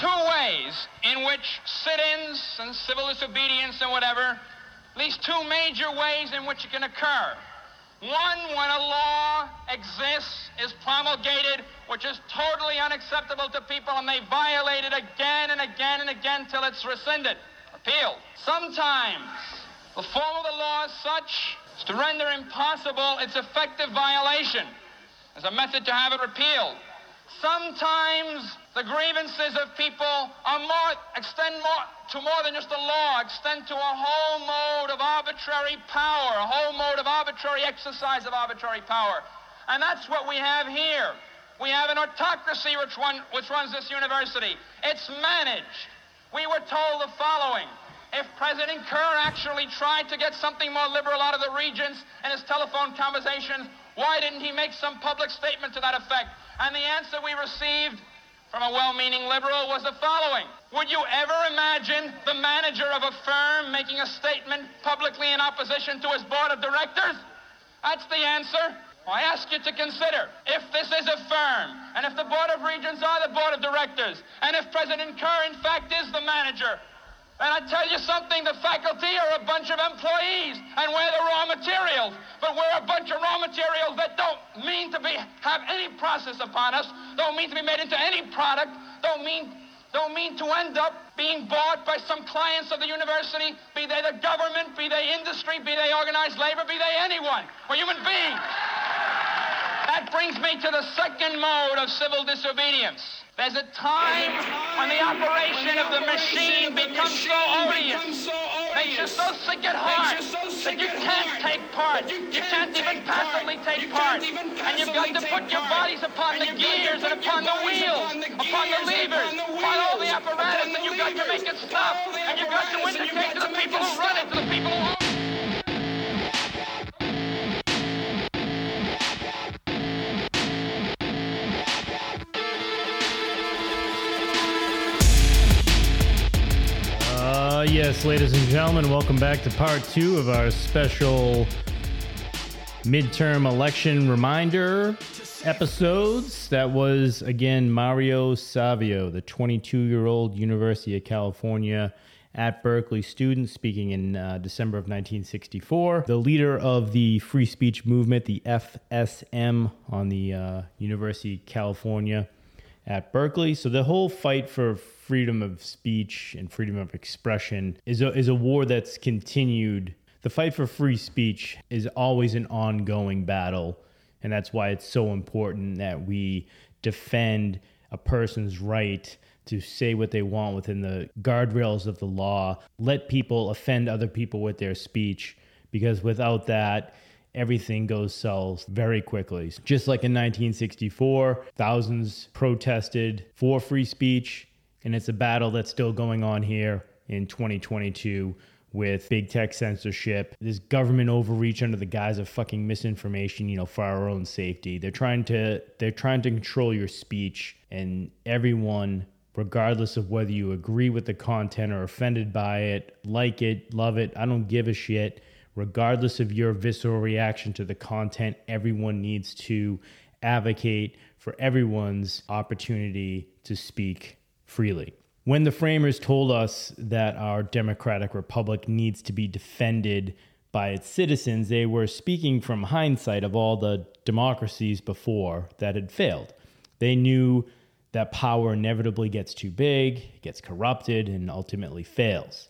two ways in which sit-ins and civil disobedience and whatever, at least two major ways in which it can occur. One, when a law exists, is promulgated, which is totally unacceptable to people, and they violate it again and again and again till it's rescinded, repealed. Sometimes the form of the law is such as to render impossible its effective violation as a method to have it repealed. Sometimes the grievances of people are more, extend more to more than just the law, extend to a whole mode of arbitrary power, a whole mode of arbitrary exercise of arbitrary power. And that's what we have here. We have an autocracy which, which runs this university. It's managed. We were told the following. If President Kerr actually tried to get something more liberal out of the regents in his telephone conversations, why didn't he make some public statement to that effect? And the answer we received from a well-meaning liberal was the following. Would you ever imagine the manager of a firm making a statement publicly in opposition to his board of directors? That's the answer. I ask you to consider if this is a firm, and if the Board of Regents are the Board of Directors, and if President Kerr, in fact, is the manager, and I tell you something, the faculty are a bunch of employees, and we're the raw materials. But we're a bunch of raw materials that don't mean to be have any process upon us, don't mean to be made into any product, don't mean don't mean to end up being bought by some clients of the university, be they the government, be they industry, be they organized labor, be they anyone, or human beings. That brings me to the second mode of civil disobedience. There's a time when the operation of the machine becomes so odious, makes you so sick at heart that you can't take part. You can't even passively take part. And you've got to put your bodies upon the gears and upon the wheels, upon the levers, upon all the apparatus, and you've got to make it stop. And you've got to indicate to the people who run it, to the people who yes, ladies and gentlemen, welcome back to part two of our special midterm election reminder episodes. That was, again, Mario Savio, the 22 year old University of California at Berkeley student speaking in uh, December of 1964, the leader of the free speech movement, the FSM, on the uh, University of California at Berkeley. So the whole fight for freedom of speech and freedom of expression is a, is a war that's continued. The fight for free speech is always an ongoing battle, and that's why it's so important that we defend a person's right to say what they want within the guardrails of the law. Let people offend other people with their speech because without that, everything goes south very quickly. Just like in 1964, thousands protested for free speech, and it's a battle that's still going on here in 2022 with big tech censorship, this government overreach under the guise of fucking misinformation, you know, for our own safety. They're trying to they're trying to control your speech and everyone regardless of whether you agree with the content or offended by it, like it, love it, I don't give a shit regardless of your visceral reaction to the content, everyone needs to advocate for everyone's opportunity to speak freely. When the framers told us that our democratic republic needs to be defended by its citizens, they were speaking from hindsight of all the democracies before that had failed. They knew that power inevitably gets too big, gets corrupted, and ultimately fails.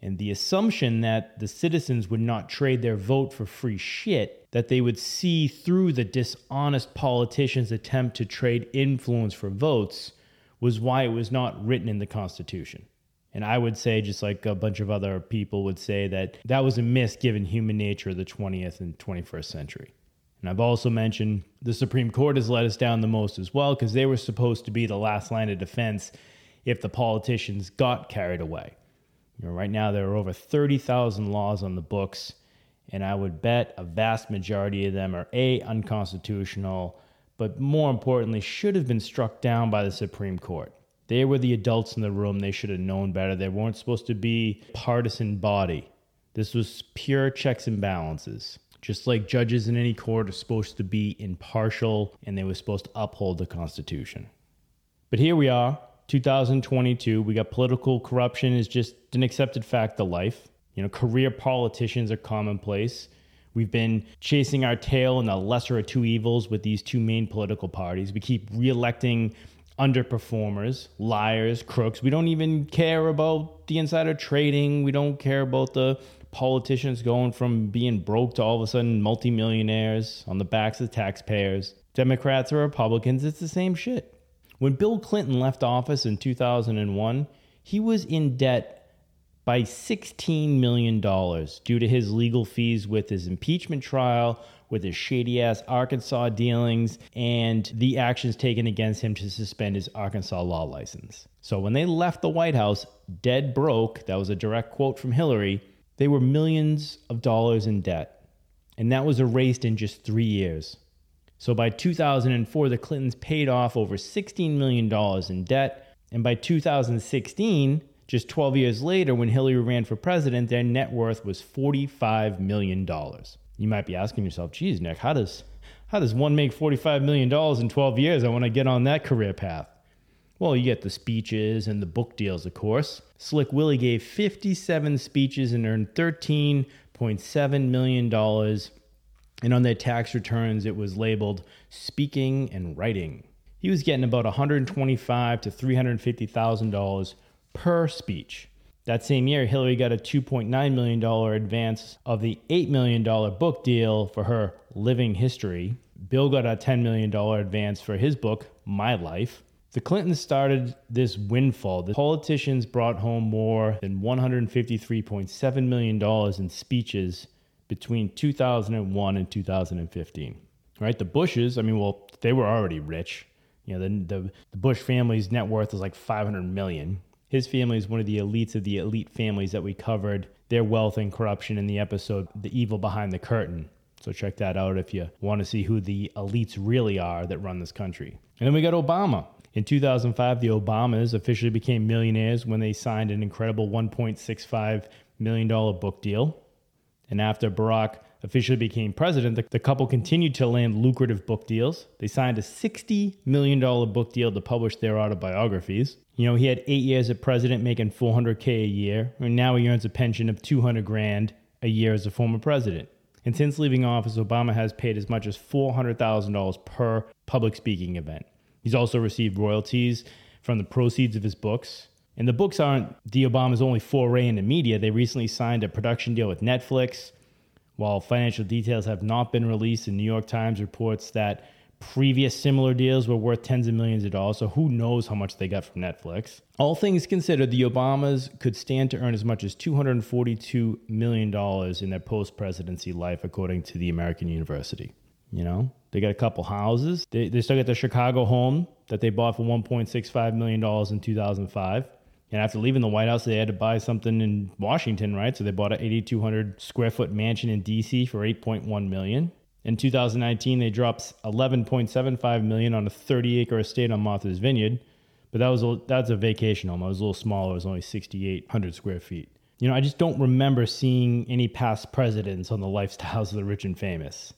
And the assumption that the citizens would not trade their vote for free shit, that they would see through the dishonest politicians' attempt to trade influence for votes, was why it was not written in the Constitution. And I would say, just like a bunch of other people would say, that that was a miss given human nature of the 20th and 21st century. And I've also mentioned the Supreme Court has let us down the most as well because they were supposed to be the last line of defense if the politicians got carried away. You know, right now there are over 30,000 laws on the books, and I would bet a vast majority of them are A, unconstitutional, but more importantly, should have been struck down by the Supreme Court. They were the adults in the room. They should have known better. They weren't supposed to be partisan body. This was pure checks and balances. Just like judges in any court are supposed to be impartial and they were supposed to uphold the Constitution. But here we are, 2022. We got political corruption is just an accepted fact of life. You know, career politicians are commonplace. We've been chasing our tail in the lesser of two evils with these two main political parties. We keep reelecting underperformers, liars, crooks. We don't even care about the insider trading. We don't care about the politicians going from being broke to all of a sudden multimillionaires on the backs of taxpayers. Democrats or Republicans, it's the same shit. When Bill Clinton left office in 2001, he was in debt by $16 million due to his legal fees with his impeachment trial, with his shady ass Arkansas dealings, and the actions taken against him to suspend his Arkansas law license. So when they left the White House dead broke, that was a direct quote from Hillary, they were millions of dollars in debt. And that was erased in just three years. So by 2004, the Clintons paid off over $16 million in debt. And by 2016, just 12 years later, when Hillary ran for president, their net worth was $45 million. You might be asking yourself, geez, Nick, how does, how does one make $45 million in 12 years? I want to get on that career path. Well, you get the speeches and the book deals, of course. Slick Willie gave 57 speeches and earned $13.7 million. And on their tax returns, it was labeled speaking and writing. He was getting about 125 to $350,000 per speech. That same year, Hillary got a $2.9 million advance of the $8 million book deal for her Living History. Bill got a $10 million advance for his book, My Life. The Clintons started this windfall. The politicians brought home more than $153.7 million in speeches between 2001 and 2015. Right? The Bushes, I mean, well, they were already rich. You know, the, the, the Bush family's net worth is like 500 million. His family is one of the elites of the elite families that we covered their wealth and corruption in the episode The Evil Behind the Curtain. So check that out if you want to see who the elites really are that run this country. And then we got Obama. In 2005, the Obamas officially became millionaires when they signed an incredible $1.65 million book deal. And after Barack officially became president, the, the, couple continued to land lucrative book deals. They signed a $60 million book deal to publish their autobiographies. You know, he had eight years as president making 400K a year, and now he earns a pension of 200 grand a year as a former president. And since leaving office, Obama has paid as much as $400,000 per public speaking event. He's also received royalties from the proceeds of his books. And the books aren't the Obama's only foray into media. They recently signed a production deal with Netflix. While financial details have not been released, the New York Times reports that previous similar deals were worth tens of millions of dollars. So who knows how much they got from Netflix? All things considered, the Obamas could stand to earn as much as $242 million in their post presidency life, according to the American University. You know, they got a couple houses. They, they still got the Chicago home that they bought for $1.65 million in 2005. And after leaving the White House, they had to buy something in Washington, right? So they bought an 8,200 square foot mansion in D.C. for 8.1 million. In 2019, they dropped 11.75 million on a 30 acre estate on Martha's Vineyard, but that was a, that's a vacation home. It was a little smaller. It was only 6,800 square feet. You know, I just don't remember seeing any past presidents on the lifestyles of the rich and famous.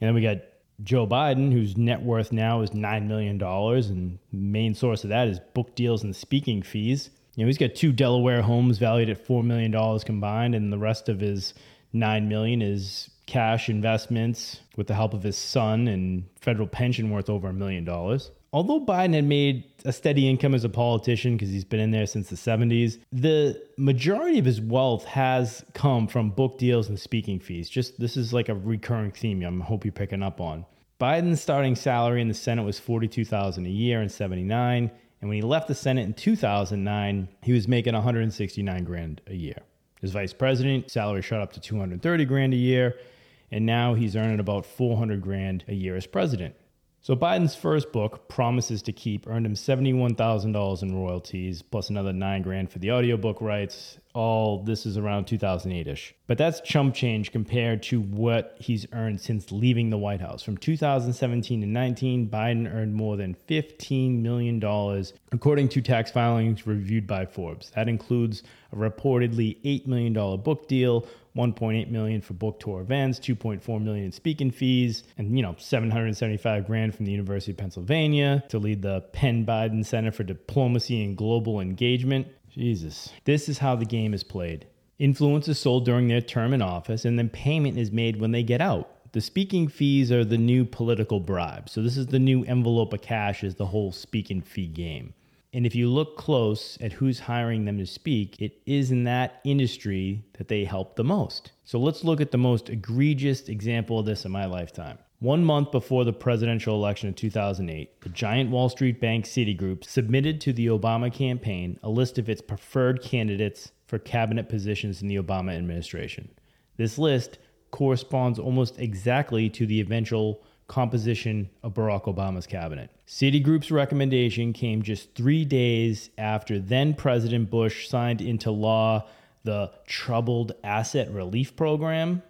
And then we got Joe Biden, whose net worth now is $9 million, and main source of that is book deals and speaking fees. You know, he's got two Delaware homes valued at $4 million combined, and the rest of his 9 million is cash investments with the help of his son and federal pension worth over a million dollars. Although Biden had made a steady income as a politician because he's been in there since the 70s, the majority of his wealth has come from book deals and speaking fees. Just this is like a recurring theme I hope you're picking up on. Biden's starting salary in the Senate was 42,000 a year in 79, and when he left the Senate in 2009, he was making 169 grand a year. As vice president, salary shot up to 230 grand a year, and now he's earning about 400 grand a year as president. So Biden's first book, Promises to Keep, earned him $71,000 in royalties, plus another 9 grand for the audiobook rights. All this is around 2008 ish. But that's chump change compared to what he's earned since leaving the White House. From 2017 to 19, Biden earned more than $15 million, according to tax filings reviewed by Forbes. That includes a reportedly $8 million book deal, 1.8 million for book tour events, 2.4 million in speaking fees, and you know 775 grand from the University of Pennsylvania to lead the Penn Biden Center for Diplomacy and Global Engagement. Jesus. This is how the game is played. Influence is sold during their term in office, and then payment is made when they get out. The speaking fees are the new political bribe. So, this is the new envelope of cash, is the whole speaking fee game. And if you look close at who's hiring them to speak, it is in that industry that they help the most. So, let's look at the most egregious example of this in my lifetime. One month before the presidential election of 2008, the giant Wall Street bank Citigroup submitted to the Obama campaign a list of its preferred candidates for cabinet positions in the Obama administration. This list corresponds almost exactly to the eventual composition of Barack Obama's cabinet. Citigroup's recommendation came just three days after then President Bush signed into law the Troubled Asset Relief Program,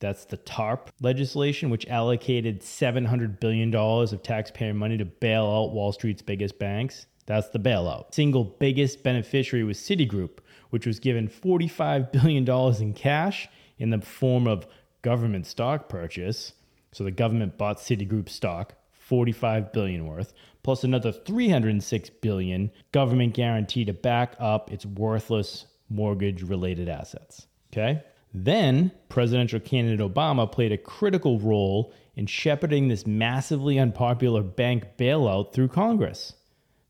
that's the TARP legislation, which allocated $700 billion of taxpayer money to bail out Wall Street's biggest banks. That's the bailout. Single biggest beneficiary was Citigroup, which was given $45 billion in cash in the form of government stock purchase. So the government bought Citigroup stock, 45 billion worth, plus another 306 billion government guarantee to back up its worthless mortgage related assets. Okay? Then, presidential candidate Obama played a critical role in shepherding this massively unpopular bank bailout through Congress.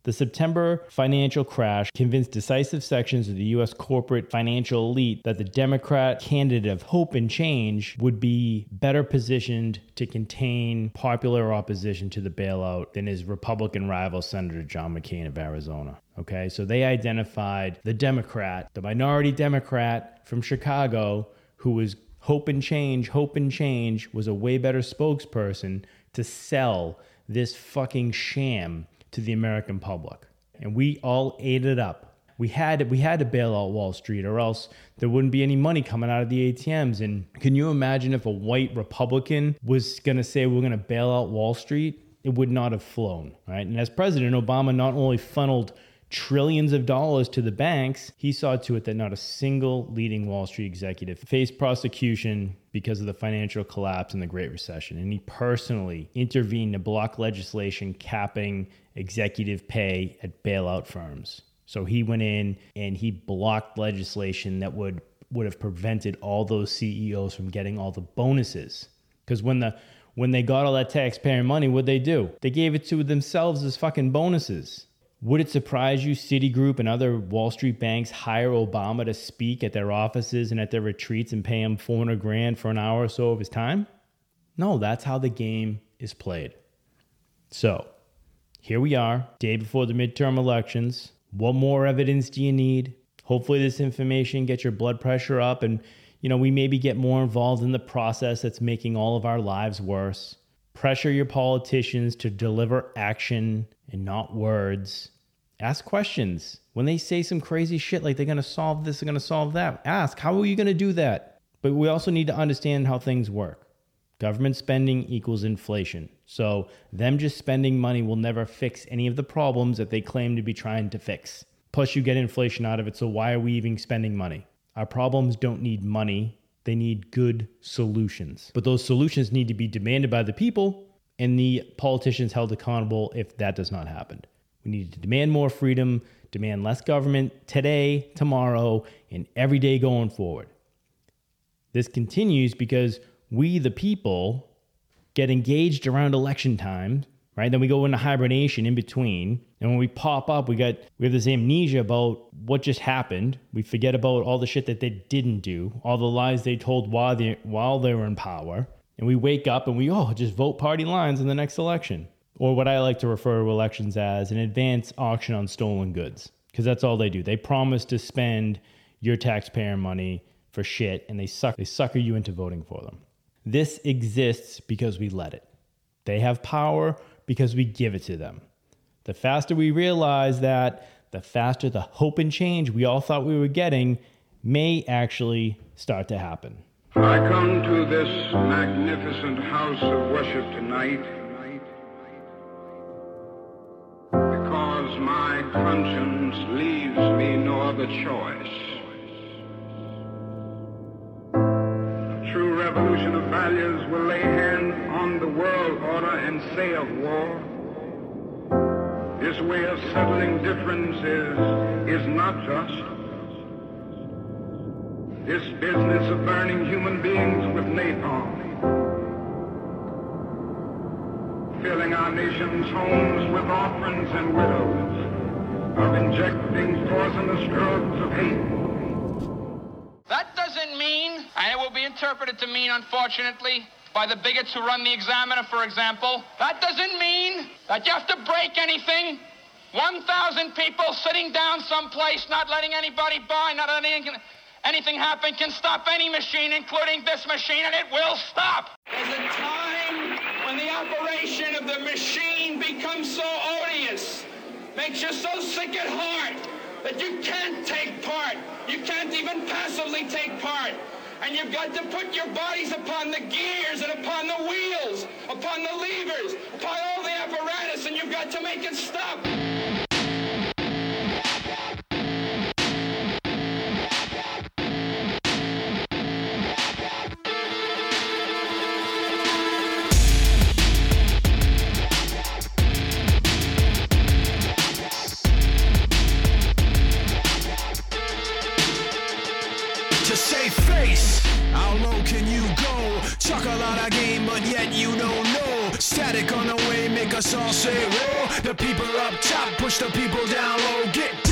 The September financial crash convinced decisive sections of the U.S. corporate financial elite that the Democrat candidate of hope and change would be better positioned to contain popular opposition to the bailout than his Republican rival, Senator John McCain of Arizona. Okay, so they identified the Democrat, the minority Democrat from Chicago, who was hope and change, hope and change, was a way better spokesperson to sell this fucking sham to the American public. And we all ate it up. We had we had to bail out Wall Street, or else there wouldn't be any money coming out of the ATMs. And can you imagine if a white Republican was going to say we're going to bail out Wall Street? It would not have flown, right? And as president, Obama not only funneled trillions of dollars to the banks, he saw to it that not a single leading Wall Street executive faced prosecution because of the financial collapse and the Great Recession. And he personally intervened to block legislation capping executive pay at bailout firms. So he went in and he blocked legislation that would would have prevented all those CEOs from getting all the bonuses. Because when the when they got all that taxpayer money, what they do? They gave it to themselves as fucking bonuses. Would it surprise you Citigroup and other Wall Street banks hire Obama to speak at their offices and at their retreats and pay him 400 grand for an hour or so of his time? No, that's how the game is played. So, here we are, day before the midterm elections. What more evidence do you need? Hopefully, this information gets your blood pressure up and you know, we maybe get more involved in the process that's making all of our lives worse. Pressure your politicians to deliver action and not words. Ask questions. When they say some crazy shit like they're going to solve this, they're going to solve that, ask, how are you going to do that? But we also need to understand how things work. Government spending equals inflation. So, them just spending money will never fix any of the problems that they claim to be trying to fix. Plus, you get inflation out of it. So, why are we even spending money? Our problems don't need money, they need good solutions. But those solutions need to be demanded by the people and the politicians held accountable if that does not happen. We need to demand more freedom, demand less government today, tomorrow, and every day going forward. This continues because we, the people, get engaged around election time, right? Then we go into hibernation in between. And when we pop up, we got we have this amnesia about what just happened. We forget about all the shit that they didn't do, all the lies they told while they while they were in power and we wake up and we, oh, just vote party lines in the next election. Or what I like to refer to elections as an advance auction on stolen goods, because that's all they do. They promise to spend your taxpayer money for shit and they suck they sucker you into voting for them. This exists because we let it. They have power because we give it to them. The faster we realize that, the faster the hope and change we all thought we were getting may actually start to happen. I come to this magnificent house of worship tonight because my conscience leaves me no other choice. Values will lay hand on the world order and say of war, this way of settling differences is not just. This business of burning human beings with napalm, filling our nation's homes with orphans and widows, of injecting poisonous drugs of hate. That doesn't mean, and it will be interpreted to mean, unfortunately, by the bigots who run the examiner, for example, that doesn't mean that you have to break anything. 1,000 people sitting down someplace, not letting anybody buy, not letting anything anything happen can stop any machine, including this machine, and it will stop. There's a time when the operation of the machine becomes so odious, makes you so sick at heart that you can't take part. You can't even passively take part. And you've got to put your bodies upon the gears and upon the wheels, upon the levers, upon all the apparatus, and you've got to make it stop. Static on the way, make us all say whoa. The people up top push the people down low. Get